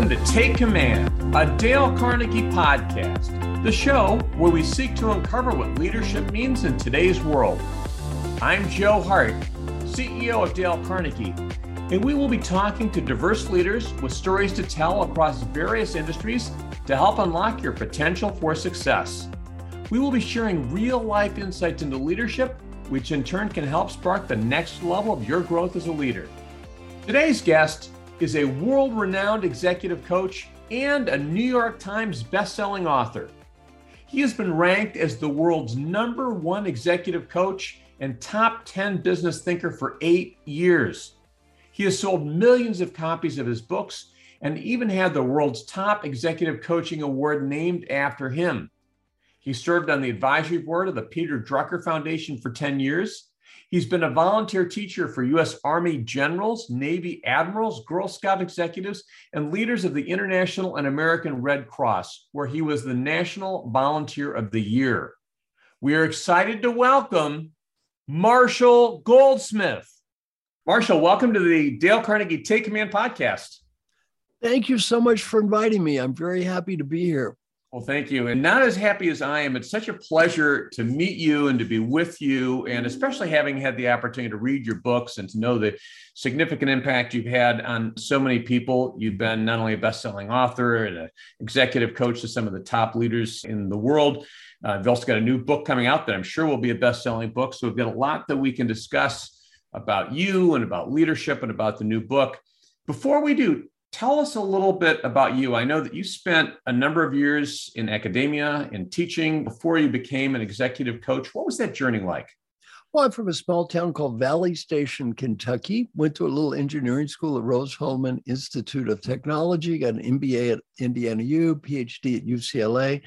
Welcome to Take Command, a Dale Carnegie podcast, the show where we seek to uncover what leadership means in today's world. I'm Joe Hart, CEO of Dale Carnegie, and we will be talking to diverse leaders with stories to tell across various industries to help unlock your potential for success. We will be sharing real life insights into leadership, which in turn can help spark the next level of your growth as a leader. Today's guest is a world renowned executive coach and a New York Times bestselling author. He has been ranked as the world's number one executive coach and top 10 business thinker for eight years. He has sold millions of copies of his books and even had the world's top executive coaching award named after him. He served on the advisory board of the Peter Drucker Foundation for 10 years He's been a volunteer teacher for U.S. Army generals, Navy admirals, Girl Scout executives, and leaders of the International and American Red Cross, where he was the National Volunteer of the Year. We are excited to welcome Marshall Goldsmith. Marshall, welcome to the Dale Carnegie Take Command podcast. Thank you so much for inviting me. I'm very happy to be here. Well, thank you. And not as happy as I am, it's such a pleasure to meet you and to be with you, and especially having had the opportunity to read your books and to know the significant impact you've had on so many people. You've been not only a best-selling author and an executive coach to some of the top leaders in the world. Uh, you've also got a new book coming out that I'm sure will be a best-selling book. So we've got a lot that we can discuss about you and about leadership and about the new book. Before we do, Tell us a little bit about you. I know that you spent a number of years in academia and teaching before you became an executive coach. What was that journey like? Well, I'm from a small town called Valley Station, Kentucky. Went to a little engineering school at Rose-Hulman Institute of Technology, got an MBA at Indiana U, PhD at UCLA.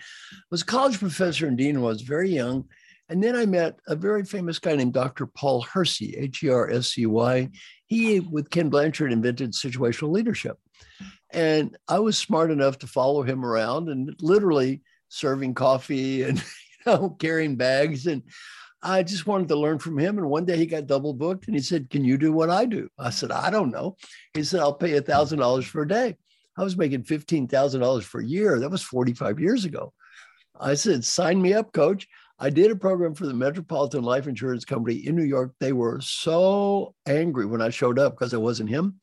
Was a college professor and dean when I was very young. And then I met a very famous guy named Dr. Paul Hersey, H E R S C Y. He, with Ken Blanchard, invented situational leadership. And I was smart enough to follow him around and literally serving coffee and you know carrying bags and I just wanted to learn from him. And one day he got double booked and he said, Can you do what I do? I said, I don't know. He said, I'll pay a thousand dollars for a day. I was making fifteen thousand dollars for a year. That was 45 years ago. I said, sign me up, coach. I did a program for the Metropolitan Life Insurance Company in New York. They were so angry when I showed up because I wasn't him.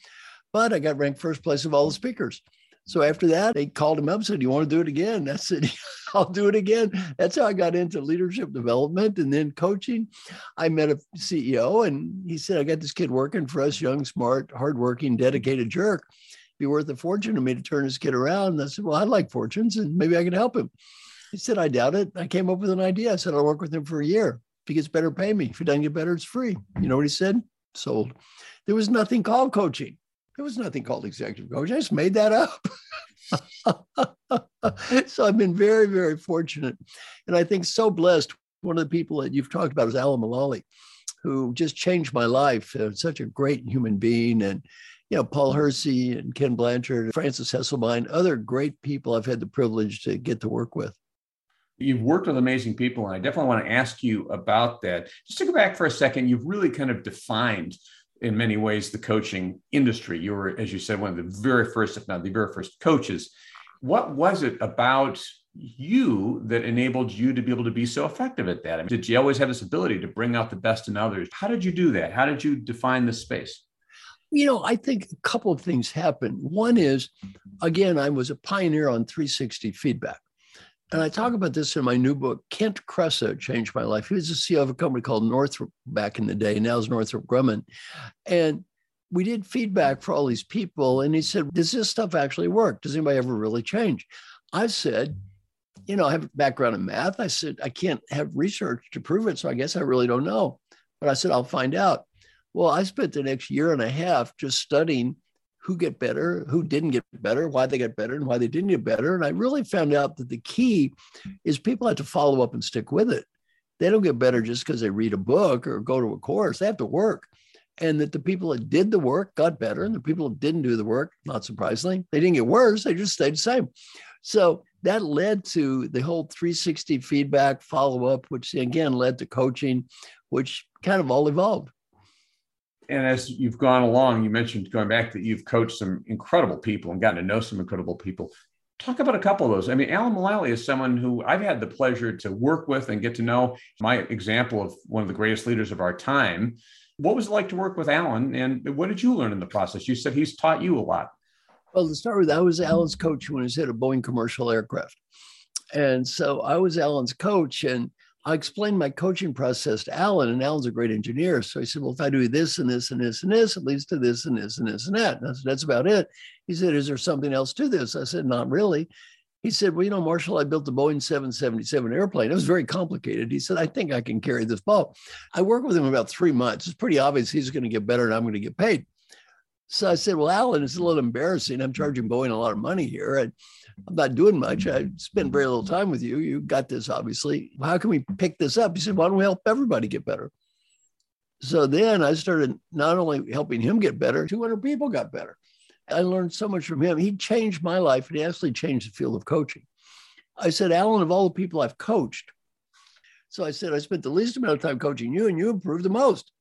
But I got ranked first place of all the speakers. So after that, they called him up and said, You want to do it again? I said, I'll do it again. That's how I got into leadership development and then coaching. I met a CEO and he said, I got this kid working for us, young, smart, hardworking, dedicated jerk. Be worth a fortune to me to turn this kid around. And I said, Well, I like fortunes and maybe I can help him. He said, I doubt it. I came up with an idea. I said, I'll work with him for a year. If he gets better, pay me. If he doesn't get better, it's free. You know what he said? Sold. There was nothing called coaching. There was nothing called executive coach. I just made that up. so I've been very, very fortunate. And I think so blessed. One of the people that you've talked about is Alan Mulally, who just changed my life. Uh, such a great human being. And, you know, Paul Hersey and Ken Blanchard, Frances Hesselbein, other great people I've had the privilege to get to work with. You've worked with amazing people, and I definitely want to ask you about that. Just to go back for a second, you've really kind of defined in many ways the coaching industry. You were, as you said, one of the very first, if not the very first coaches. What was it about you that enabled you to be able to be so effective at that? I mean, did you always have this ability to bring out the best in others? How did you do that? How did you define this space? You know, I think a couple of things happened. One is, again, I was a pioneer on 360 feedback. And I talk about this in my new book. Kent Kresa changed my life. He was the CEO of a company called Northrop back in the day. Now it's Northrop Grumman. And we did feedback for all these people. And he said, Does this stuff actually work? Does anybody ever really change? I said, You know, I have a background in math. I said, I can't have research to prove it. So I guess I really don't know. But I said, I'll find out. Well, I spent the next year and a half just studying who get better, who didn't get better, why they got better, and why they didn't get better. And I really found out that the key is people have to follow up and stick with it. They don't get better just because they read a book or go to a course. They have to work. And that the people that did the work got better, and the people that didn't do the work, not surprisingly, they didn't get worse. They just stayed the same. So that led to the whole 360 feedback follow up, which again led to coaching, which kind of all evolved And as you've gone along, you mentioned going back that you've coached some incredible people and gotten to know some incredible people. Talk about a couple of those. I mean, Alan Mulally is someone who I've had the pleasure to work with and get to know. My example of one of the greatest leaders of our time. What was it like to work with Alan, and what did you learn in the process? You said he's taught you a lot. Well, to start with, I was Alan's coach when he was at a Boeing commercial aircraft, and so I was Alan's coach, and I explained my coaching process to Alan, and Alan's a great engineer. So he said, Well, if I do this and this and this and this, it leads to this and this and this and that. And I said, That's about it. He said, Is there something else to this? I said, Not really. He said, Well, you know, Marshall, I built the Boeing 777 airplane. It was very complicated. He said, I think I can carry this ball. I worked with him about three months. It's pretty obvious he's going to get better and I'm going to get paid. So I said, Well, Alan, it's a little embarrassing. I'm charging Boeing a lot of money here. And I'm not doing much. I spend very little time with you. You got this, obviously. How can we pick this up? He said, Why don't we help everybody get better? So then I started not only helping him get better, 200 people got better. I learned so much from him. He changed my life and he actually changed the field of coaching. I said, Alan, of all the people I've coached, so I said, I spent the least amount of time coaching you and you improved the most.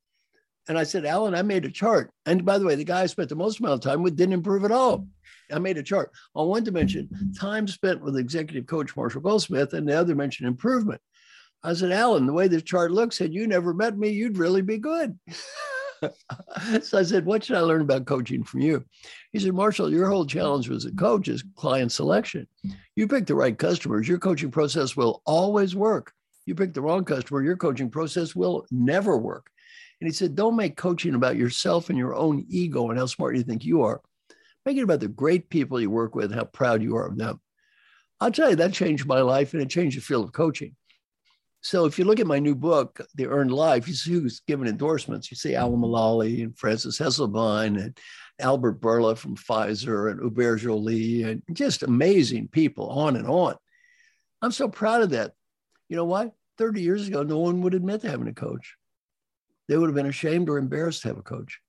And I said, Alan, I made a chart. And by the way, the guy I spent the most amount of time with didn't improve at all. I made a chart on one dimension, time spent with executive coach Marshall Goldsmith, and the other dimension, improvement. I said, Alan, the way this chart looks, had you never met me, you'd really be good. so I said, What should I learn about coaching from you? He said, Marshall, your whole challenge as a coach is client selection. You pick the right customers, your coaching process will always work. You pick the wrong customer, your coaching process will never work. And he said, Don't make coaching about yourself and your own ego and how smart you think you are. Make it about the great people you work with and how proud you are of them. I'll tell you, that changed my life and it changed the field of coaching. So if you look at my new book, The Earned Life, you see who's given endorsements. You see Alan Mulally and Frances Hesselbein and Albert Bourla from Pfizer and Hubert Joly and just amazing people on and on. I'm so proud of that. You know why? 30 years ago, no one would admit to having a coach. They would have been ashamed or embarrassed to have a coach.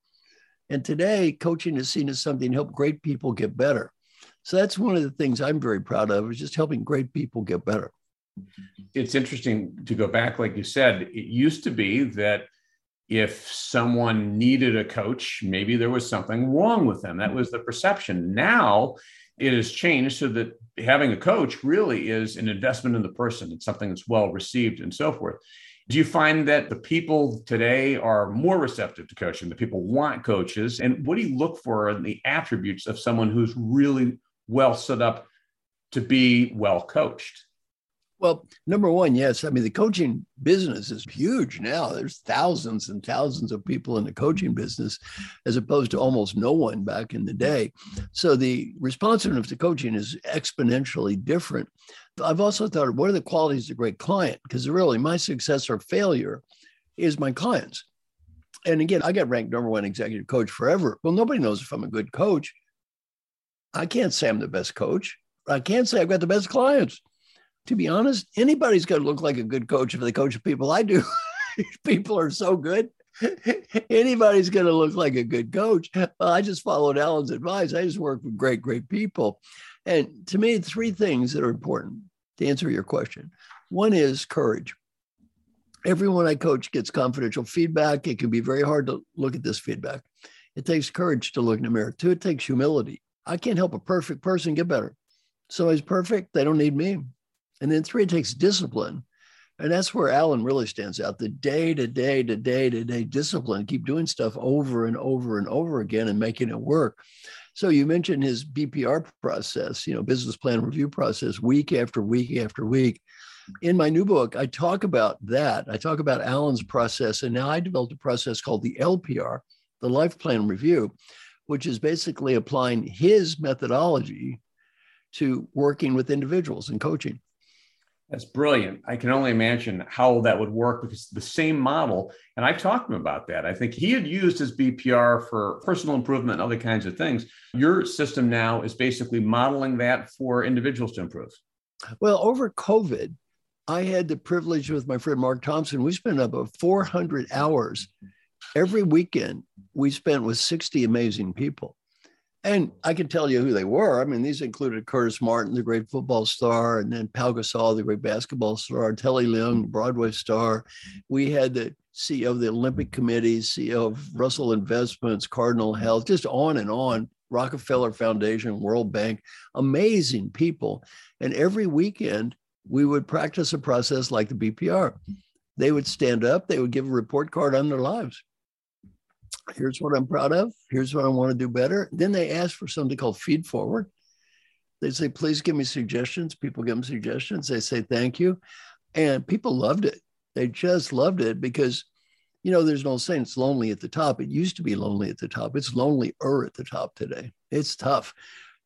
And today, coaching is seen as something to help great people get better. So that's one of the things I'm very proud of is just helping great people get better. It's interesting to go back, like you said, it used to be that if someone needed a coach, maybe there was something wrong with them. That was the perception. Now it has changed so that having a coach really is an investment in the person. It's something that's well received and so forth. Do you find that the people today are more receptive to coaching? The people want coaches. And what do you look for in the attributes of someone who's really well set up to be well coached? Well, number one, yes. I mean, the coaching business is huge now. There's thousands and thousands of people in the coaching business, as opposed to almost no one back in the day. So the responsiveness to coaching is exponentially different. I've also thought, what are the qualities of a great client? Because really, my success or failure is my clients. And again, I got ranked number one executive coach forever. Well, nobody knows if I'm a good coach. I can't say I'm the best coach. I can't say I've got the best clients to be honest, anybody's going to look like a good coach if they coach people I do. people are so good. Anybody's going to look like a good coach. Well, I just followed Alan's advice. I just work with great, great people. And to me, three things that are important to answer your question. One is courage. Everyone I coach gets confidential feedback. It can be very hard to look at this feedback. It takes courage to look in the mirror. Two, it takes humility. I can't help a perfect person get better. Somebody's perfect, they don't need me. And then three, it takes discipline. And that's where Alan really stands out the day to day to day to day discipline, keep doing stuff over and over and over again and making it work. So you mentioned his BPR process, you know, business plan review process, week after week after week. In my new book, I talk about that. I talk about Alan's process. And now I developed a process called the LPR, the Life Plan Review, which is basically applying his methodology to working with individuals and coaching. That's brilliant. I can only imagine how that would work because the same model, and I talked to him about that. I think he had used his BPR for personal improvement and other kinds of things. Your system now is basically modeling that for individuals to improve. Well, over COVID, I had the privilege with my friend Mark Thompson. We spent about 400 hours every weekend. We spent with 60 amazing people. And I can tell you who they were. I mean, these included Curtis Martin, the great football star, and then Pau Gasol, the great basketball star, Telly Leung, Broadway star. We had the CEO of the Olympic Committee, CEO of Russell Investments, Cardinal Health, just on and on. Rockefeller Foundation, World Bank, amazing people. And every weekend, we would practice a process like the BPR. They would stand up, they would give a report card on their lives here's what I'm proud of. Here's what I want to do better. Then they ask for something called feed forward. They say, please give me suggestions. People give them suggestions. They say, thank you. And people loved it. They just loved it because, you know, there's no saying it's lonely at the top. It used to be lonely at the top. It's lonelier at the top today. It's tough.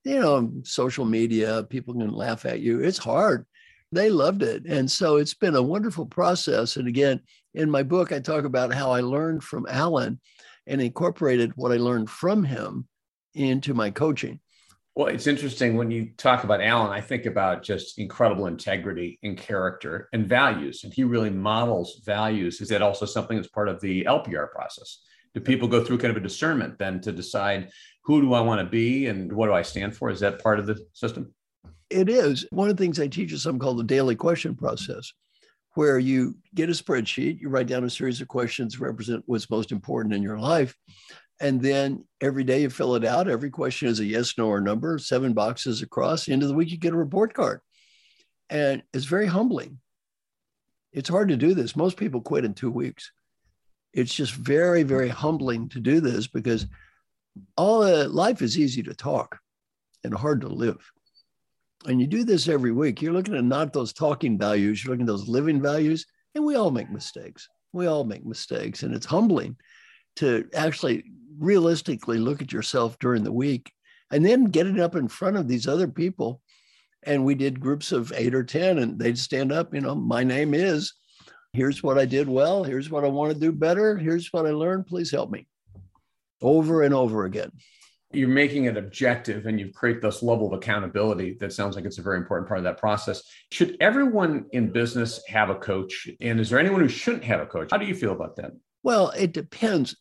You know, social media, people can laugh at you. It's hard. They loved it. And so it's been a wonderful process. And again, in my book, I talk about how I learned from Alan and incorporated what I learned from him into my coaching. Well, it's interesting when you talk about Alan, I think about just incredible integrity and character and values. And he really models values. Is that also something that's part of the LPR process? Do people go through kind of a discernment then to decide who do I want to be and what do I stand for? Is that part of the system? It is. One of the things I teach is something called the daily question process where you get a spreadsheet, you write down a series of questions represent what's most important in your life. And then every day you fill it out. Every question is a yes, no, or number, seven boxes across. End of the week, you get a report card. And it's very humbling. It's hard to do this. Most people quit in two weeks. It's just very, very humbling to do this because all uh, life is easy to talk and hard to live and you do this every week, you're looking at not those talking values, you're looking at those living values. And we all make mistakes. We all make mistakes. And it's humbling to actually realistically look at yourself during the week and then get it up in front of these other people. And we did groups of eight or 10, and they'd stand up, you know, my name is, here's what I did well, here's what I want to do better, here's what I learned, please help me. Over and over again you're making it objective and you create this level of accountability that sounds like it's a very important part of that process. Should everyone in business have a coach? And is there anyone who shouldn't have a coach? How do you feel about that? Well it depends.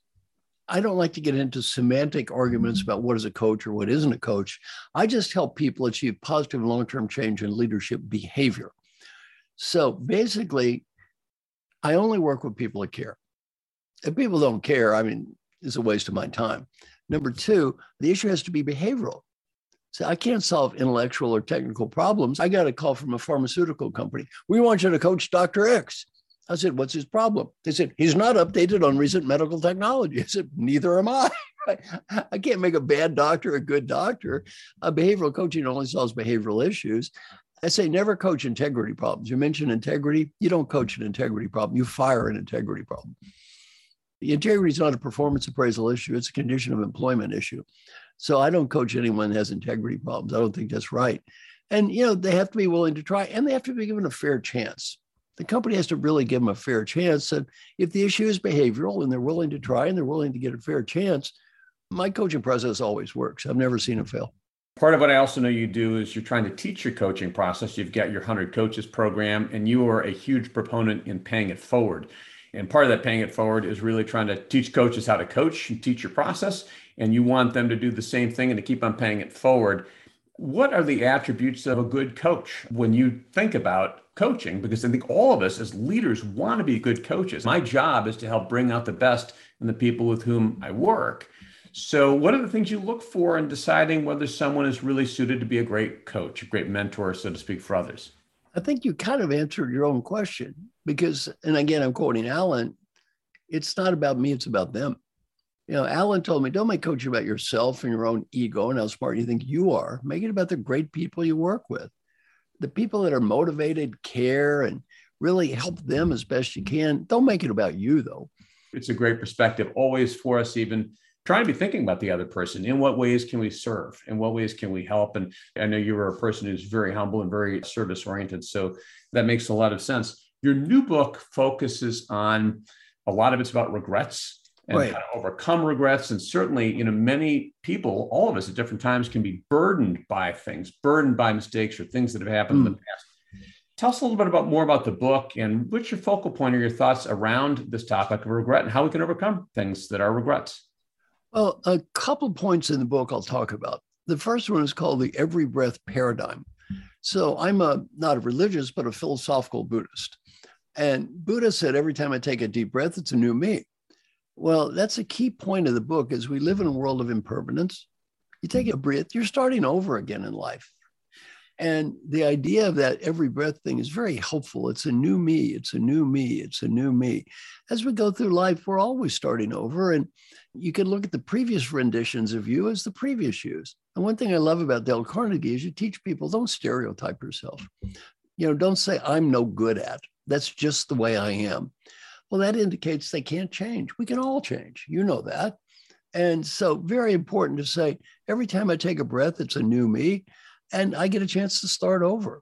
I don't like to get into semantic arguments about what is a coach or what isn't a coach. I just help people achieve positive long-term change in leadership behavior. So basically i only work with people that care. If people don't care i mean it's a waste of my time Number two, the issue has to be behavioral. So I can't solve intellectual or technical problems. I got a call from a pharmaceutical company. We want you to coach Dr. X. I said, What's his problem? They said, He's not updated on recent medical technology. I said, Neither am I. I can't make a bad doctor a good doctor. Uh, behavioral coaching only solves behavioral issues. I say never coach integrity problems. You mention integrity, you don't coach an integrity problem, you fire an integrity problem. Integrity is not a performance appraisal issue, it's a condition of employment issue. So I don't coach anyone that has integrity problems. I don't think that's right. And you know, they have to be willing to try and they have to be given a fair chance. The company has to really give them a fair chance. And if the issue is behavioral and they're willing to try and they're willing to get a fair chance, my coaching process always works. I've never seen it fail. Part of what I also know you do is you're trying to teach your coaching process. You've got your 100 coaches program, and you are a huge proponent in paying it forward. And part of that paying it forward is really trying to teach coaches how to coach and teach your process. And you want them to do the same thing and to keep on paying it forward. What are the attributes of a good coach when you think about coaching? Because I think all of us as leaders want to be good coaches. My job is to help bring out the best in the people with whom I work. So, what are the things you look for in deciding whether someone is really suited to be a great coach, a great mentor, so to speak, for others? I think you kind of answered your own question because, and again, I'm quoting Alan, it's not about me, it's about them. You know, Alan told me, don't make coaching about yourself and your own ego and how smart you think you are. Make it about the great people you work with, the people that are motivated, care, and really help them as best you can. Don't make it about you, though. It's a great perspective, always for us, even trying to be thinking about the other person. In what ways can we serve? In what ways can we help? And I know you are a person who's very humble and very service oriented. So that makes a lot of sense. Your new book focuses on a lot of it's about regrets and right. how to overcome regrets. And certainly, you know, many people, all of us at different times can be burdened by things, burdened by mistakes or things that have happened mm. in the hmm. past. Tell us a little bit about more about the book and what's your focal point or your thoughts around this topic of regret and how we can overcome things that are regrets. Well, a couple points in the book I'll talk about. The first one is called the every breath paradigm. So I'm a not a religious, but a philosophical Buddhist. And Buddha said, every time I take a deep breath, it's a new me. Well, that's a key point of the book is we live in a world of impermanence. You take a breath, you're starting over again in life. And the idea of that every breath thing is very helpful. It's a new me. It's a new me. It's a new me. As we go through life, we're always starting over. And you can look at the previous renditions of you as the previous yous. And one thing I love about Dale Carnegie is you teach people don't stereotype yourself. You know, don't say, I'm no good at. That's just the way I am. Well, that indicates they can't change. We can all change. You know that. And so, very important to say every time I take a breath, it's a new me and I get a chance to start over.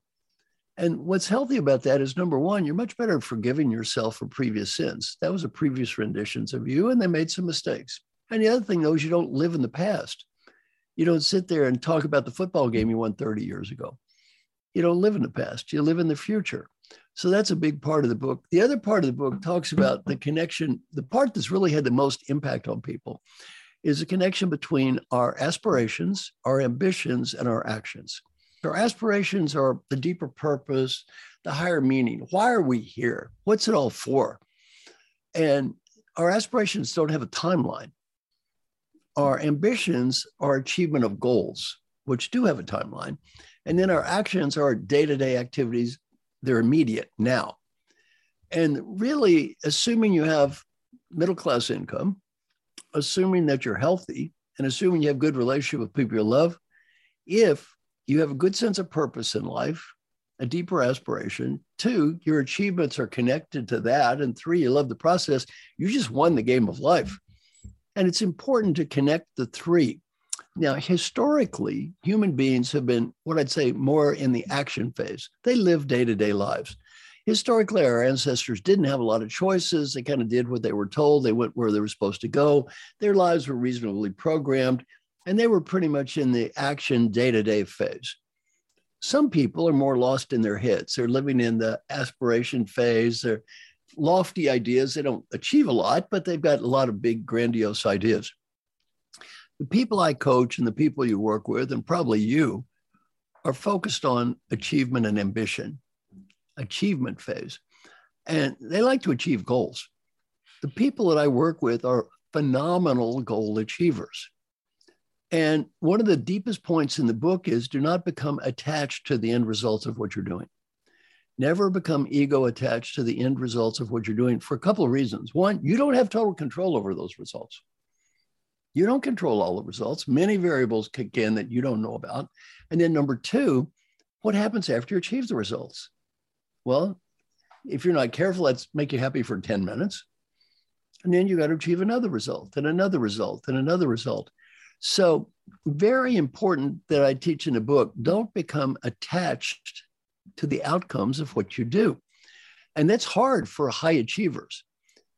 And what's healthy about that is number one, you're much better at forgiving yourself for previous sins. That was a previous renditions of you, and they made some mistakes. And the other thing, though, is you don't live in the past. You don't sit there and talk about the football game you won 30 years ago. You don't live in the past, you live in the future. So that's a big part of the book. The other part of the book talks about the connection, the part that's really had the most impact on people is the connection between our aspirations, our ambitions, and our actions. Our aspirations are the deeper purpose, the higher meaning. Why are we here? What's it all for? And our aspirations don't have a timeline. Our ambitions are achievement of goals, which do have a timeline. And then our actions are day to day activities, they're immediate now. And really, assuming you have middle class income, assuming that you're healthy and assuming you have good relationship with people you love, if you have a good sense of purpose in life, a deeper aspiration, two, your achievements are connected to that, and three, you love the process, you just won the game of life. And it's important to connect the three. Now, historically, human beings have been what I'd say more in the action phase. They live day to day lives. Historically our ancestors didn't have a lot of choices. They kind of did what they were told. They went where they were supposed to go. Their lives were reasonably programmed and they were pretty much in the action day-to-day phase. Some people are more lost in their heads. They're living in the aspiration phase. They're lofty ideas. They don't achieve a lot but they've got a lot of big grandiose ideas the people i coach and the people you work with and probably you are focused on achievement and ambition achievement phase. And they like to achieve goals. The people that I work with are phenomenal goal achievers. And one of the deepest points in the book is do not become attached to the end results of what you're doing. Never become ego attached to the end results of what you're doing for a couple of reasons. One, you don't have total control over those results. You don't control all the results. Many variables kick in that you don't know about. And then number two, what happens after you achieve the results? Well, if you're not careful, that's make you happy for 10 minutes. And then you got to achieve another result and another result and another result. So, very important that I teach in the book don't become attached to the outcomes of what you do. And that's hard for high achievers.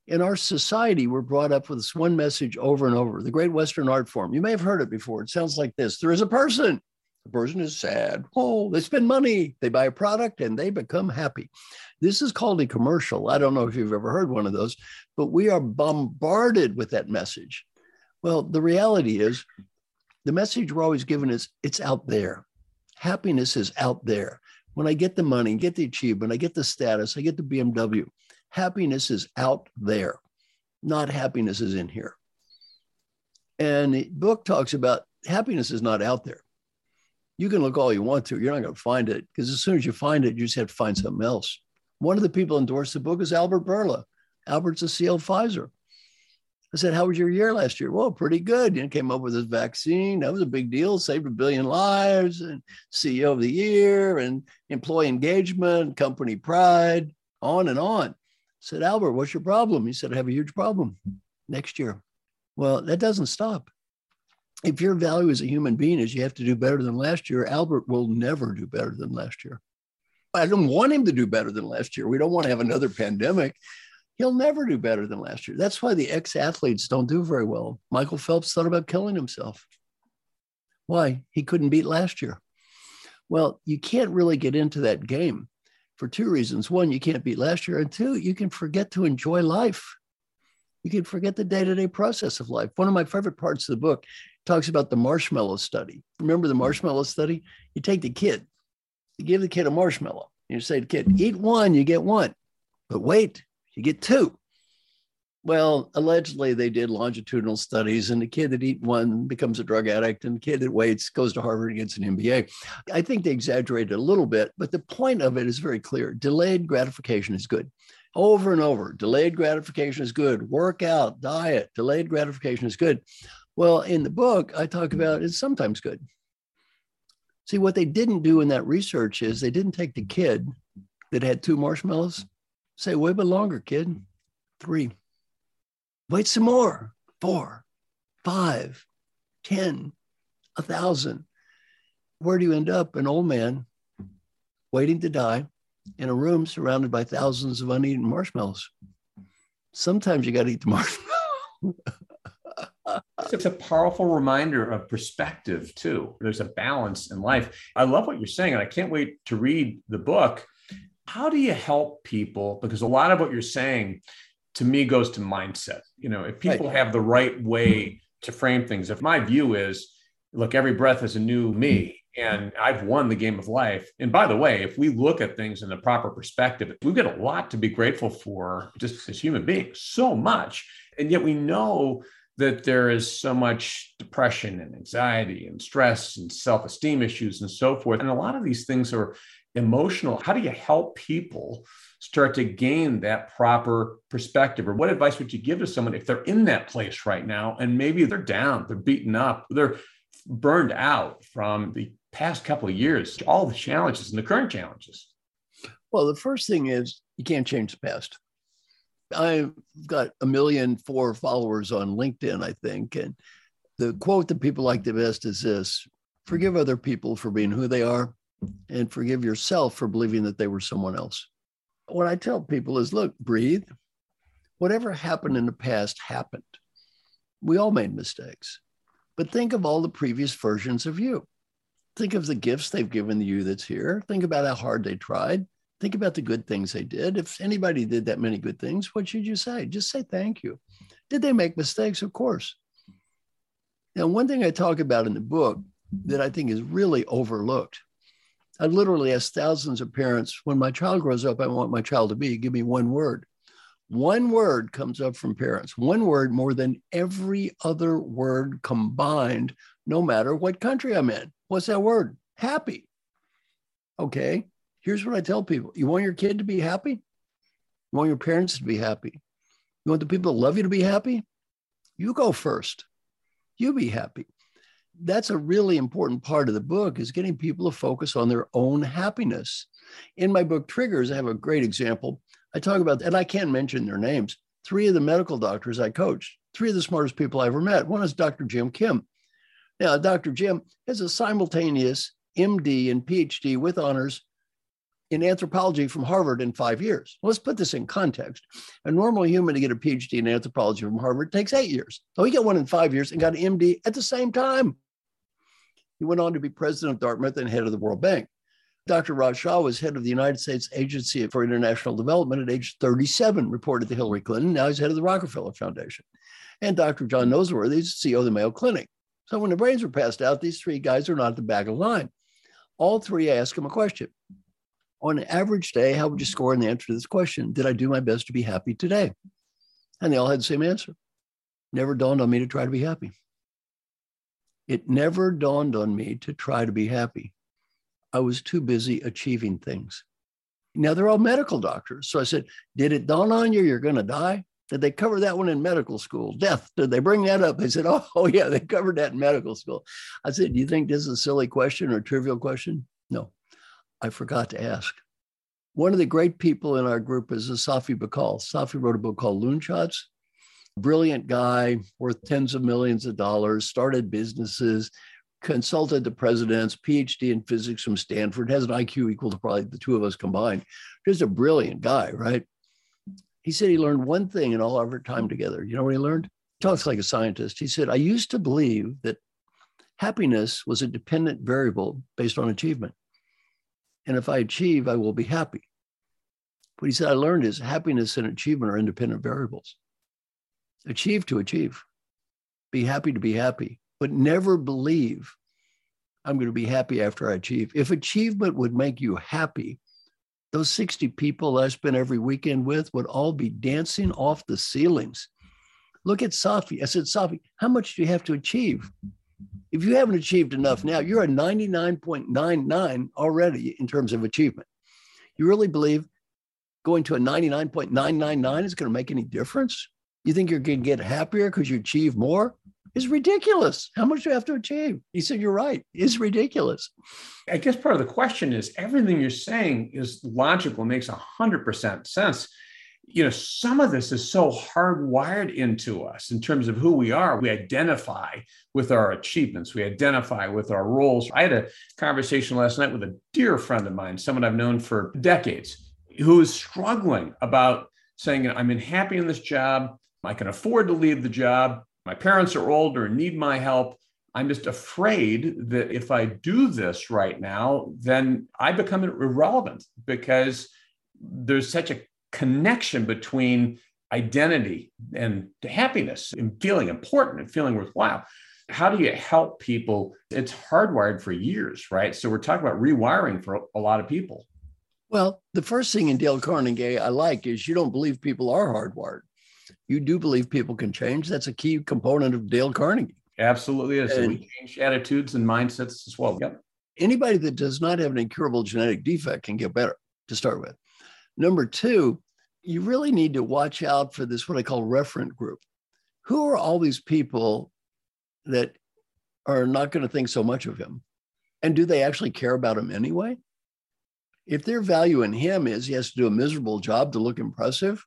In our society, we're brought up with this one message over and over the Great Western Art Form. You may have heard it before. It sounds like this There is a person the person is sad. Oh, they spend money. They buy a product and they become happy. This is called a commercial. I don't know if you've ever heard one of those, but we are bombarded with that message. Well, the reality is the message we're always given is it's out there. Happiness is out there. When I get the money, get the achievement, I get the status, I get the BMW, happiness is out there, not happiness is in here. And the book talks about happiness is not out there you can look all you want to. You're not going to find it because as soon as you find it, you just have to find something else. One of the people endorsed the book is Albert Bourla. Albert's a CEO Pfizer. I said, How was your year last year? Well, pretty good. You know, came up with this vaccine. That was a big deal, saved a billion lives, and CEO of the year, and employee engagement, company pride, on and on. Said, Albert, what's your problem? He said, I have a huge problem next year. Well, that doesn't stop if your value as a human being is you have to do better than last year, Albert will never do better than last year. I don't want him to do better than last year. We don't want to have another pandemic. He'll never do better than last year. That's why the ex athletes don't do very well. Michael Phelps thought about killing himself. Why? He couldn't beat last year. Well, you can't really get into that game for two reasons. One, you can't beat last year. And two, you can forget to enjoy life. You can forget the day to day process of life. One of my favorite parts of the book talks about the marshmallow study. Remember the marshmallow study? You take the kid, you give the kid a marshmallow. You say to the kid, eat one, you get one. But wait, you get two. Well, allegedly, they did longitudinal studies, and the kid that eat one becomes a drug addict, and the kid that waits goes to Harvard and gets an MBA. I think they exaggerated a little bit, but the point of it is very clear. Delayed gratification is good. Over and over, delayed gratification is good. Workout, diet, delayed gratification is good. Well, in the book, I talk about it's sometimes good. See, what they didn't do in that research is they didn't take the kid that had two marshmallows, say, wait a bit longer, kid, three Wait some more. Four, five, ten, a thousand. Where do you end up? An old man waiting to die in a room surrounded by thousands of uneaten marshmallows. Sometimes you got to eat the marshmallow. it's a powerful reminder of perspective, too. There's a balance in life. I love what you're saying, and I can't wait to read the book. How do you help people? Because a lot of what you're saying to me goes to mindset. You know, if people right. have the right way to frame things, if my view is, look, every breath is a new me, and I've won the game of life. And by the way, if we look at things in the proper perspective, we've got a lot to be grateful for just as human beings, so much. And yet we know that there is so much depression and anxiety and stress and self esteem issues and so forth. And a lot of these things are emotional. How do you help people start to gain that proper perspective? Or what advice would you give to someone if they're in that place right now and maybe they're down, they're beaten up, they're burned out from the past couple of years, all the challenges and the current challenges? Well, the first thing is you can't change the past. I've got a million four followers on LinkedIn, I think. And the quote that people like the best is this forgive other people for being who they are and forgive yourself for believing that they were someone else. What I tell people is look, breathe. Whatever happened in the past happened. We all made mistakes, but think of all the previous versions of you. Think of the gifts they've given you that's here. Think about how hard they tried. Think about the good things they did. If anybody did that many good things, what should you say? Just say thank you. Did they make mistakes? Of course. Now, one thing I talk about in the book that I think is really overlooked I literally asked thousands of parents, when my child grows up, I want my child to be, give me one word. One word comes up from parents, one word more than every other word combined, no matter what country I'm in. What's that word? Happy. Okay, here's what I tell people you want your kid to be happy? You want your parents to be happy? You want the people that love you to be happy? You go first. You be happy that's a really important part of the book is getting people to focus on their own happiness. In my book Triggers, I have a great example. I talk about, and I can't mention their names, three of the medical doctors I coached, three of the smartest people I ever met. One is Dr. Jim Kim. Now, Dr. Jim has a simultaneous MD and PhD with honors in anthropology from Harvard in five years. Let's put this in context. A normal human to get a PhD in anthropology from Harvard takes eight years. So he got one in five years and got an MD at the same time. He went on to be president of Dartmouth and head of the World Bank. Dr. Raj Shah was head of the United States Agency for International Development at age 37, reported to Hillary Clinton. Now he's head of the Rockefeller Foundation. And Dr. John Noseworthy is CEO of the Mayo Clinic. So when the brains were passed out, these three guys are not at the back of the line. All three ask him a question. On an average day, how would you score in the answer to this question? Did I do my best to be happy today? And they all had the same answer. Never dawned on me to try to be happy. It never dawned on me to try to be happy. I was too busy achieving things. Now they're all medical doctors. So I said, Did it dawn on you you're going to die? Did they cover that one in medical school? Death. Did they bring that up? They said, oh, oh, yeah, they covered that in medical school. I said, Do you think this is a silly question or a trivial question? No, I forgot to ask. One of the great people in our group is Safi Bahcall. Safi wrote a book called Loonshots brilliant guy worth tens of millions of dollars, started businesses, consulted the presidents, PhD in physics from Stanford, has an IQ equal to probably the two of us combined. Just a brilliant guy, right? He said he learned one thing in all of our time together. You know what he learned? He talks like a scientist. He said, I used to believe that happiness was a dependent variable based on achievement. And if I achieve, I will be happy. What he said I learned is happiness and achievement are independent variables. Achieve to achieve. Be happy to be happy, but never believe I'm going to be happy after I achieve. If achievement would make you happy, those 60 people I spend every weekend with would all be dancing off the ceilings. Look at Safi. I said, Safi, how much do you have to achieve? If you haven't achieved enough now, you're a 99.99 already in terms of achievement. You really believe going to a 99.999 is going to make any difference? You think you're going to get happier because you achieve more? It's ridiculous. How much do you have to achieve? He said, You're right. It's ridiculous. I guess part of the question is everything you're saying is logical, makes 100% sense you know, some of this is so hardwired into us in terms of who we are. We identify with our achievements, we identify with our roles. I had a conversation last night with a dear friend of mine, someone I've known for decades, who is struggling about saying, I'm unhappy in this job. I can afford to leave the job. My parents are older and need my help. I'm just afraid that if I do this right now, then I become irrelevant because there's such a connection between identity and happiness and feeling important and feeling worthwhile. How do you help people? It's hardwired for years, right? So we're talking about rewiring for a lot of people. Well, the first thing in Dale Carnegie I like is you don't believe people are hardwired. You do believe people can change. That's a key component of Dale Carnegie. Absolutely is. And we change attitudes and mindsets as well. Yep. Anybody that does not have an incurable genetic defect can get better to start with. Number two, you really need to watch out for this, what I call referent group. Who are all these people that are not going to think so much of him? And do they actually care about him anyway? If their value in him is he has to do a miserable job to look impressive,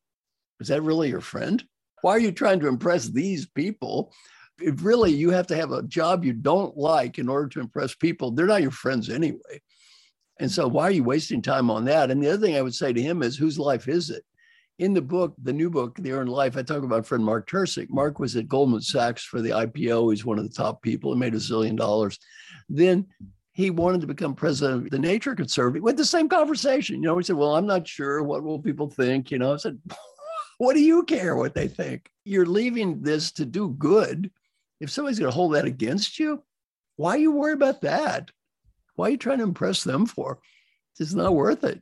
is that really your friend? Why are you trying to impress these people? If really you have to have a job you don't like in order to impress people, they're not your friends anyway. And so, why are you wasting time on that? And the other thing I would say to him is, whose life is it? In the book, the new book, The Earned Life, I talk about friend Mark Tercek. Mark was at Goldman Sachs for the IPO. He's one of the top people. He made a zillion dollars. Then he wanted to become president of the Nature Conservancy with the same conversation. You know, he said, Well, I'm not sure. What will people think? You know, I said, What do you care what they think? You're leaving this to do good. If somebody's going to hold that against you, why you worry about that? Why are you trying to impress them for? It's not worth it.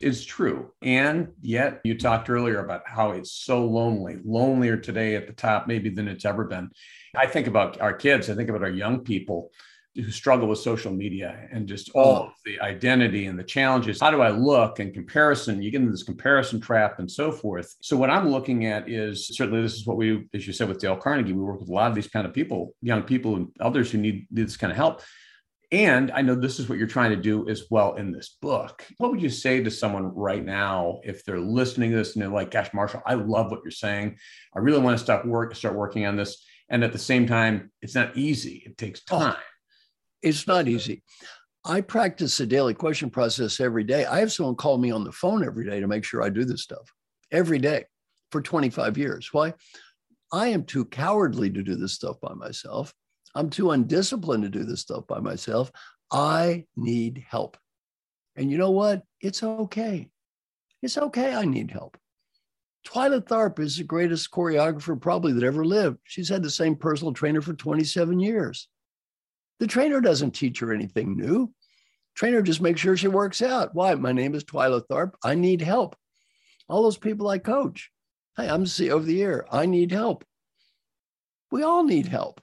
It's true. And yet, you talked earlier about how it's so lonely, lonelier today at the top, maybe than it's ever been. I think about our kids, I think about our young people who struggle with social media and just hmm. all oh. of the identity and the challenges. How do I look and comparison? You get into this comparison trap and so forth. So, what I'm looking at is certainly this is what we, as you said, with Dale Carnegie, we work with a lot of these kind of people, young people and others who need, need this kind of help. And I know this is what you're trying to do as well in this book. What would you say to someone right now if they're listening to this and they're like, gosh, Marshall, I love what you're saying. I really want to start work, start working on this. And at the same time, it's not easy. It takes oh, time. It's not easy. I practice the daily question process every day. I have someone call me on the phone every day to make sure I do this stuff every day for 25 years. Why? I am too cowardly to do this stuff by myself. I'm too undisciplined to do this stuff by myself. I need help. And you know what? It's okay. It's okay. I need help. Twyla Tharp is the greatest choreographer probably that ever lived. She's had the same personal trainer for 27 years. The trainer doesn't teach her anything new. Trainer just makes sure she works out. Why? My name is Twyla Tharp. I need help. All those people I coach. Hey, I'm CEO of the year. I need help. We all need help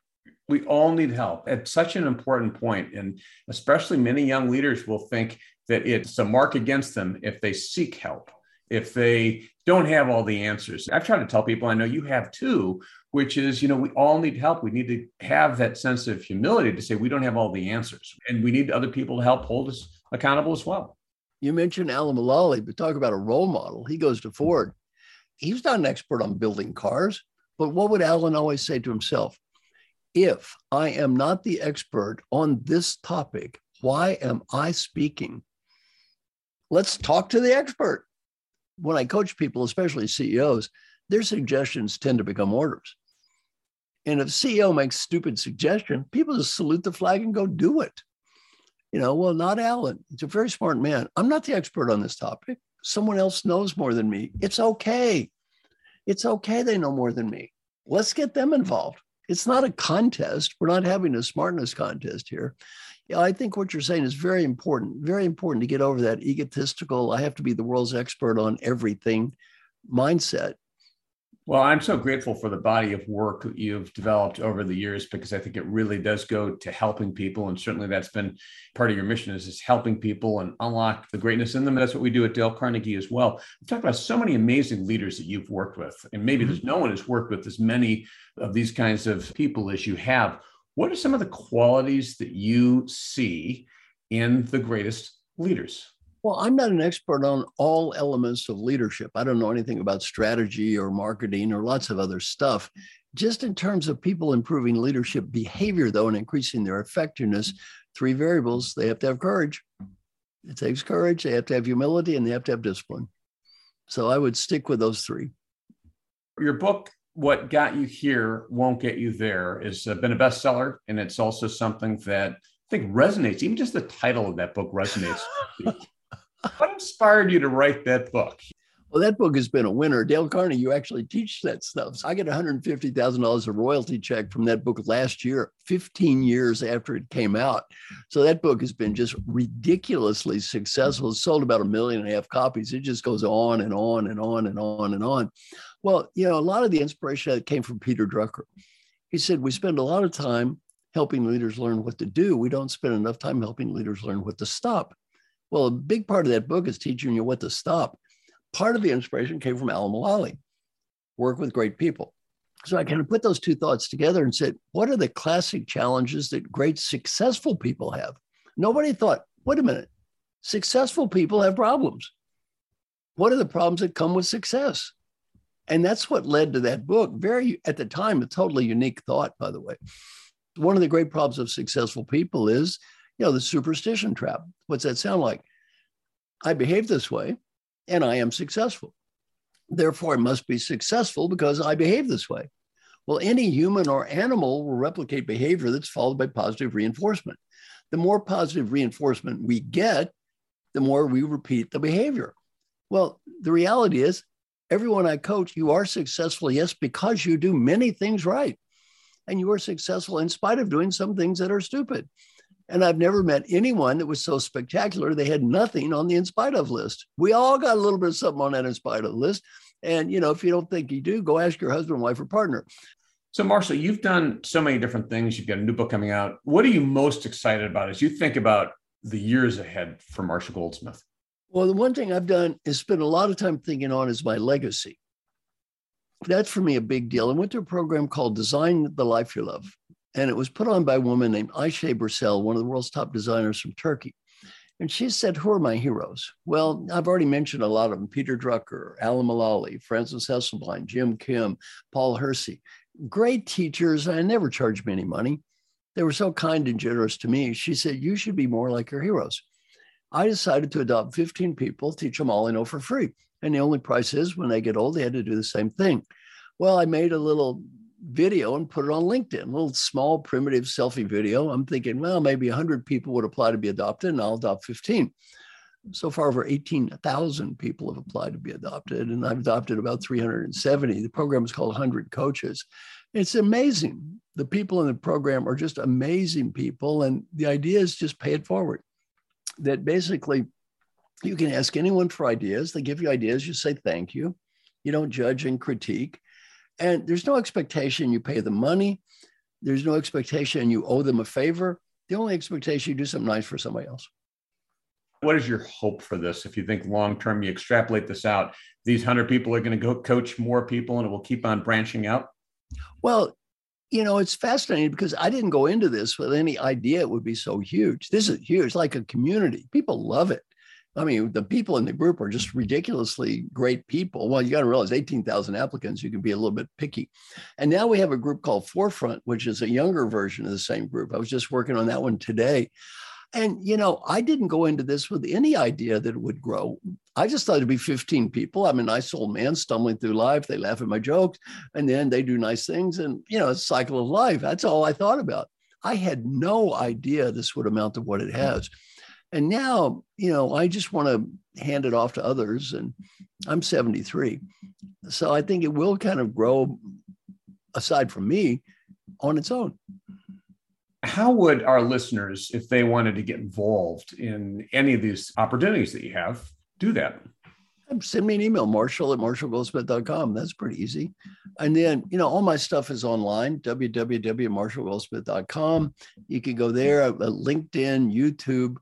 we all need help at such an important point and especially many young leaders will think that it's a mark against them if they seek help if they don't have all the answers i've tried to tell people i know you have too which is you know we all need help we need to have that sense of humility to say we don't have all the answers and we need other people to help hold us accountable as well you mentioned alan mulally but talk about a role model he goes to ford he's not an expert on building cars but what would alan always say to himself if I am not the expert on this topic, why am I speaking? Let's talk to the expert. When I coach people, especially CEOs, their suggestions tend to become orders. And if CEO makes stupid suggestion, people just salute the flag and go do it. You know, well, not Alan. He's a very smart man. I'm not the expert on this topic. Someone else knows more than me. It's okay It's okay they know more than me. Let's get them involved. It's not a contest. We're not having a smartness contest here. Yeah, I think what you're saying is very important, very important to get over that egotistical, I have to be the world's expert on everything mindset well, I'm so grateful for the body of work that you've developed over the years because I think it really does go to helping people. And certainly that's been part of your mission is, is helping people and unlock the greatness in them. And that's what we do at Dale Carnegie as well. We've talked about so many amazing leaders that you've worked with. And maybe mm-hmm. there's no one who's worked with as many of these kinds of people as you have. What are some of the qualities that you see in the greatest leaders? Well, I'm not an expert on all elements of leadership. I don't know anything about strategy or marketing or lots of other stuff. Just in terms of people improving leadership behavior, though, and increasing their effectiveness, three variables they have to have courage. It takes courage, they have to have humility, and they have to have discipline. So I would stick with those three. Your book, What Got You Here Won't Get You There, has uh, been a bestseller. And it's also something that I think resonates. Even just the title of that book resonates. what inspired you to write that book? Well, that book has been a winner. Dale Carnegie, you actually teach that stuff. So I get $150,000 a royalty check from that book last year, 15 years after it came out. So that book has been just ridiculously successful. It's sold about a million and a half copies. It just goes on and on and on and on and on. Well, you know, a lot of the inspiration came from Peter Drucker. He said, We spend a lot of time helping leaders learn what to do. We don't spend enough time helping leaders learn what to stop. Well, a big part of that book is teaching you what to stop. Part of the inspiration came from Al Mulally, work with great people. So I kind of put those two thoughts together and said, what are the classic challenges that great successful people have? Nobody thought, wait a minute, successful people have problems. What are the problems that come with success? And that's what led to that book. Very, at the time, a totally unique thought, by the way. One of the great problems of successful people is you know, the superstition trap. What's that sound like? I behave this way and I am successful. Therefore, I must be successful because I behave this way. Well, any human or animal will replicate behavior that's followed by positive reinforcement. The more positive reinforcement we get, the more we repeat the behavior. Well, the reality is, everyone I coach, you are successful, yes, because you do many things right. And you are successful in spite of doing some things that are stupid. And I've never met anyone that was so spectacular. They had nothing on the in spite of list. We all got a little bit of something on that in spite of list. And, you know, if you don't think you do, go ask your husband, wife, or partner. So, Marshall, you've done so many different things. You've got a new book coming out. What are you most excited about as you think about the years ahead for Marshall Goldsmith? Well, the one thing I've done is spend a lot of time thinking on is my legacy. That's for me a big deal. I went to a program called Design the Life You Love and it was put on by a woman named Ayşe Birsel, one of the world's top designers from Turkey. And she said, Who are my heroes? Well, I've already mentioned a lot of them Peter Drucker, Alan Mulally, Frances Hesselbein, Jim Kim, Paul Hersey. Great teachers. I never charged me any money. They were so kind and generous to me. She said, You should be more like your heroes. I decided to adopt 15 people, teach them all I know for free. And the only price is when they get old, they had to do the same thing. Well, I made a little video and put it on LinkedIn, a little small, primitive selfie video. I'm thinking, well, maybe 100 people would apply to be adopted, and I'll adopt 15. So far, over 18,000 people have applied to be adopted, and I've adopted about 370. The program is called 100 Coaches. It's amazing. The people in the program are just amazing people, and the idea is just pay it forward. That basically, you can ask anyone for ideas. They give you ideas. You say thank you. You don't judge and critique and there's no expectation you pay the money. There's no expectation you owe them a favor. The only expectation you do something nice for somebody else. What is your hope for this? If you think long term, you extrapolate this out, these 100 people are going to go coach more people and it will keep on branching out? Well, you know, it's fascinating because I didn't go into this with any idea it would be so huge. This is huge, like a community. People love it. I mean, the people in the group are just ridiculously great people. Well, you got to realize 18,000 applicants, you can be a little bit picky. And now we have a group called Forefront, which is a younger version of the same group. I was just working on that one today. And, you know, I didn't go into this with any idea that it would grow. I just thought it'd be 15 people. I'm a nice old man stumbling through life. They laugh at my jokes and then they do nice things. And, you know, it's a cycle of life. That's all I thought about. I had no idea this would amount to what it has. And now, you know, I just want to hand it off to others. And I'm 73. So I think it will kind of grow aside from me on its own. How would our listeners, if they wanted to get involved in any of these opportunities that you have, do that? Send me an email, marshall at marshallgoldsmith.com. That's pretty easy. And then, you know, all my stuff is online, www.marshallgoldsmith.com. You can go there, uh, LinkedIn, YouTube.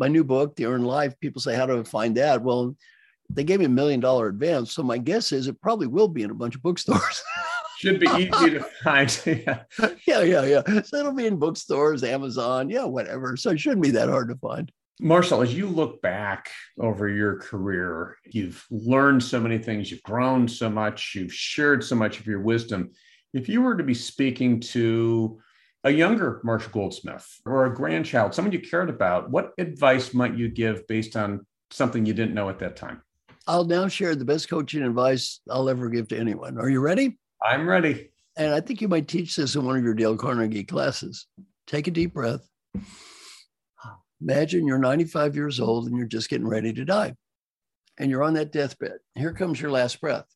My new book, The Earned Life, people say, How do I find that? Well, they gave me a million dollar advance. So my guess is it probably will be in a bunch of bookstores. Should be easy to find. yeah. yeah, yeah, yeah. So it'll be in bookstores, Amazon, yeah, whatever. So it shouldn't be that hard to find. Marshall, as you look back over your career, you've learned so many things, you've grown so much, you've shared so much of your wisdom. If you were to be speaking to a younger Marshall Goldsmith or a grandchild, someone you cared about, what advice might you give based on something you didn't know at that time? I'll now share the best coaching advice I'll ever give to anyone. Are you ready? I'm ready. And I think you might teach this in one of your Dale Carnegie classes. Take a deep breath. Imagine you're 95 years old and you're just getting ready to die. And you're on that deathbed. Here comes your last breath.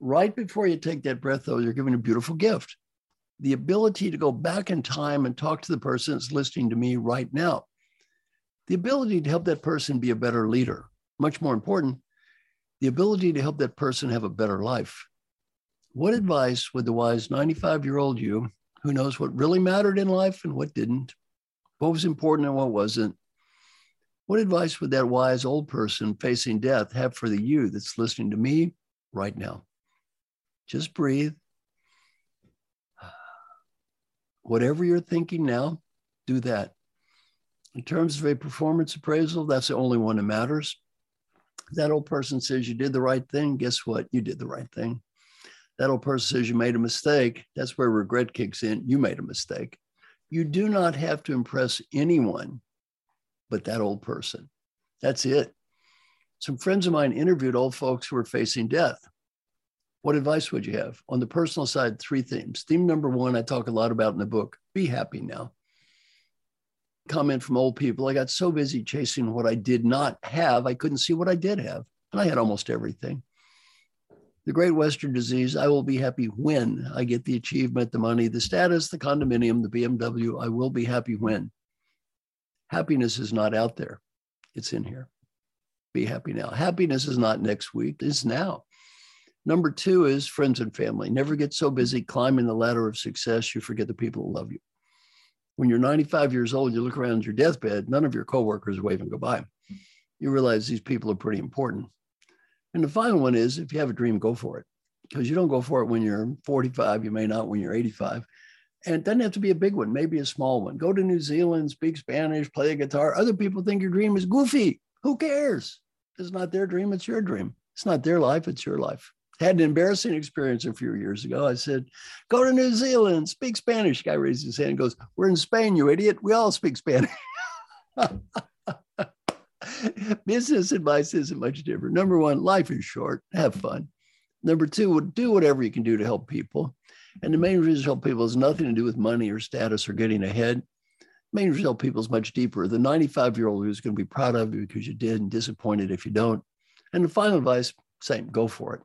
Right before you take that breath, though, you're given a beautiful gift the ability to go back in time and talk to the person that's listening to me right now. The ability to help that person be a better leader. Much more important, the ability to help that person have a better life. What advice would the wise 95 year old you, who knows what really mattered in life and what didn't, what was important and what wasn't, what advice would that wise old person facing death have for the you that's listening to me right now? Just breathe. Whatever you're thinking now, do that. In terms of a performance appraisal, that's the only one that matters. That old person says you did the right thing. Guess what? You did the right thing that old person says you made a mistake, that's where regret kicks in. You made a mistake. You do not have to impress anyone but that old person. That's it. Some friends of mine interviewed old folks who were facing death. What advice would you have? On the personal side, three themes. Theme number one, I talk a lot about in the book be happy now. Comment from old people I got so busy chasing what I did not have, I couldn't see what I did have. And I had almost everything the great Western disease, I will be happy when I get the achievement, the money, the status, the condominium, the BMW. I will be happy when. Happiness is not out there, it's in here. Be happy now. Happiness is not next week, it's now. Number two is friends and family. Never get so busy climbing the ladder of success, you forget the people who love you. When you're 95 years old, you look around your deathbed, none of your coworkers wave and goodbye. You realize these people are pretty important. And the final one is if you have a dream, go for it. Because you don't go for it when you're 45, you may not when you're 85. And it doesn't have to be a big one, maybe a small one. Go to New Zealand, speak Spanish, play a guitar. Other people think your dream is goofy. Who cares? It's not their dream, it's your dream. It's not their life, it's your life. Had an embarrassing experience a few years ago. I said, Go to New Zealand, speak Spanish. Guy raises his hand and goes, We're in Spain, you idiot. We all speak Spanish. business advice isn't much different. Number one, life is short, have fun. Number two, do whatever you can do to help people. And the main reason to help people has nothing to do with money or status or getting ahead. The main reason to help people is much deeper. The 95 year old who's going to be proud of you because you did and disappointed if you don't. And the final advice, same, go for it.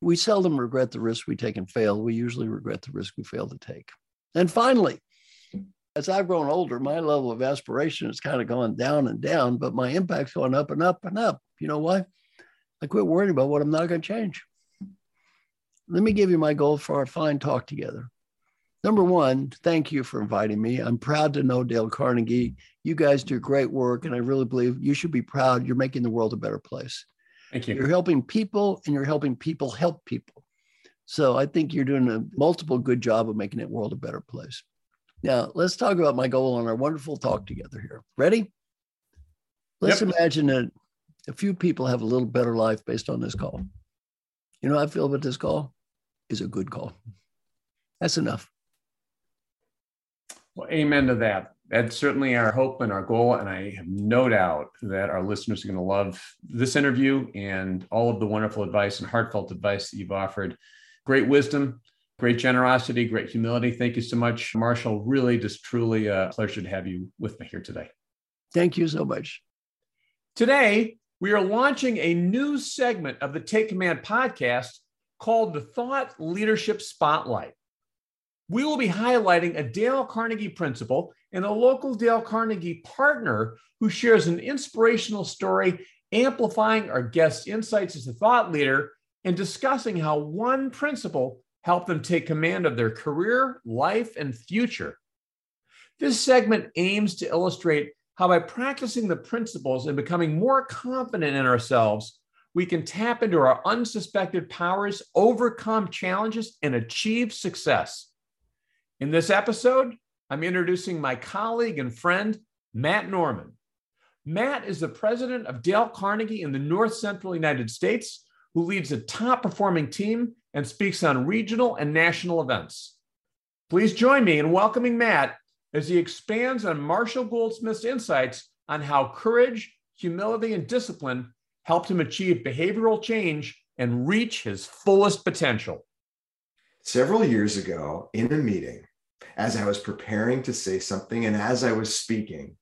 We seldom regret the risk we take and fail. We usually regret the risk we fail to take. And finally, as I've grown older, my level of aspiration has kind of gone down and down, but my impact's going up and up and up. You know why? I quit worrying about what I'm not going to change. Let me give you my goal for our fine talk together. Number one, thank you for inviting me. I'm proud to know Dale Carnegie. You guys do great work, and I really believe you should be proud. You're making the world a better place. Thank you. You're helping people, and you're helping people help people. So I think you're doing a multiple good job of making the world a better place. Now, let's talk about my goal on our wonderful talk together here. Ready? Let's yep. imagine that a few people have a little better life based on this call. You know how I feel about this call? Is a good call. That's enough. Well, amen to that. That's certainly our hope and our goal. And I have no doubt that our listeners are going to love this interview and all of the wonderful advice and heartfelt advice that you've offered. Great wisdom, great generosity, great humility. Thank you so much, Marshall. Really, just truly a pleasure to have you with me here today. Thank you so much. Today, we are launching a new segment of the Take Command podcast called the Thought Leadership Spotlight. We will be highlighting a Dale Carnegie principle and a local Dale Carnegie partner who shares an inspirational story, amplifying our guests' insights as a thought leader and discussing how one principle helped them take command of their career, life, and future. This segment aims to illustrate how, by practicing the principles and becoming more confident in ourselves, we can tap into our unsuspected powers, overcome challenges, and achieve success. In this episode, I'm introducing my colleague and friend, Matt Norman. Matt is the president of Dale Carnegie in the North Central United States, who leads a top performing team and speaks on regional and national events. Please join me in welcoming Matt as he expands on Marshall Goldsmith's insights on how courage, humility, and discipline helped him achieve behavioral change and reach his fullest potential. Several years ago, in a meeting, as I was preparing to say something and as I was speaking,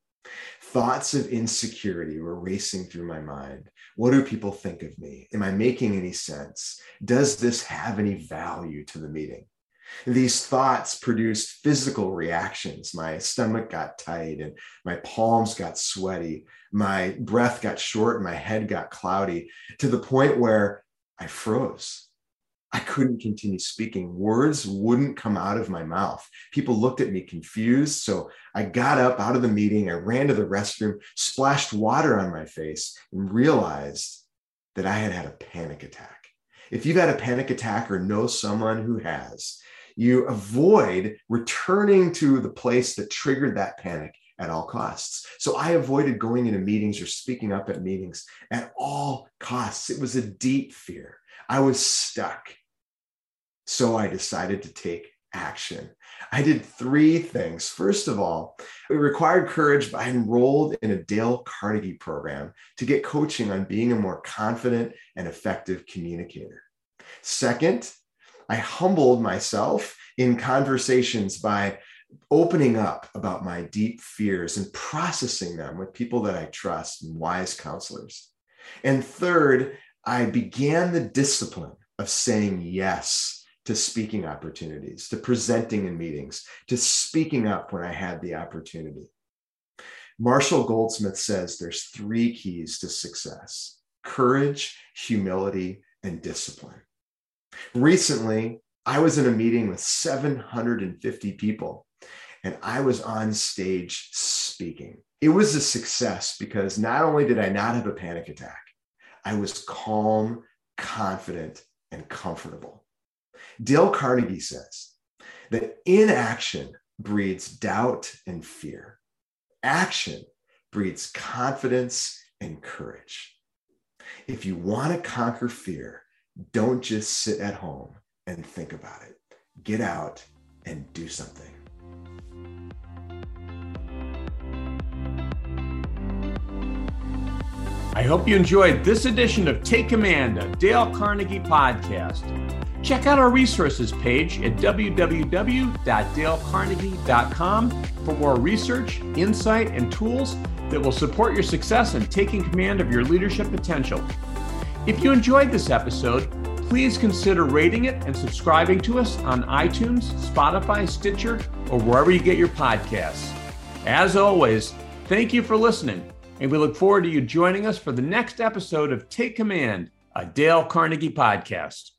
thoughts of insecurity were racing through my mind. What do people think of me? Am I making any sense? Does this have any value to the meeting? These thoughts produced physical reactions. My stomach got tight and my palms got sweaty. My breath got short and my head got cloudy to the point where I froze. I couldn't continue speaking. Words wouldn't come out of my mouth. People looked at me confused. So I got up out of the meeting. I ran to the restroom, splashed water on my face, and realized that I had had a panic attack. If you've had a panic attack or know someone who has, you avoid returning to the place that triggered that panic at all costs. So I avoided going into meetings or speaking up at meetings at all costs. It was a deep fear. I was stuck. So I decided to take action. I did three things. First of all, it required courage, but I enrolled in a Dale Carnegie program to get coaching on being a more confident and effective communicator. Second, I humbled myself in conversations by opening up about my deep fears and processing them with people that I trust and wise counselors. And third, I began the discipline of saying yes to speaking opportunities, to presenting in meetings, to speaking up when I had the opportunity. Marshall Goldsmith says there's three keys to success courage, humility, and discipline. Recently, I was in a meeting with 750 people and I was on stage speaking. It was a success because not only did I not have a panic attack, I was calm, confident, and comfortable. Dale Carnegie says that inaction breeds doubt and fear, action breeds confidence and courage. If you want to conquer fear, don't just sit at home and think about it. Get out and do something. I hope you enjoyed this edition of Take Command, a Dale Carnegie podcast. Check out our resources page at www.dalecarnegie.com for more research, insight, and tools that will support your success in taking command of your leadership potential. If you enjoyed this episode, please consider rating it and subscribing to us on iTunes, Spotify, Stitcher, or wherever you get your podcasts. As always, thank you for listening, and we look forward to you joining us for the next episode of Take Command, a Dale Carnegie podcast.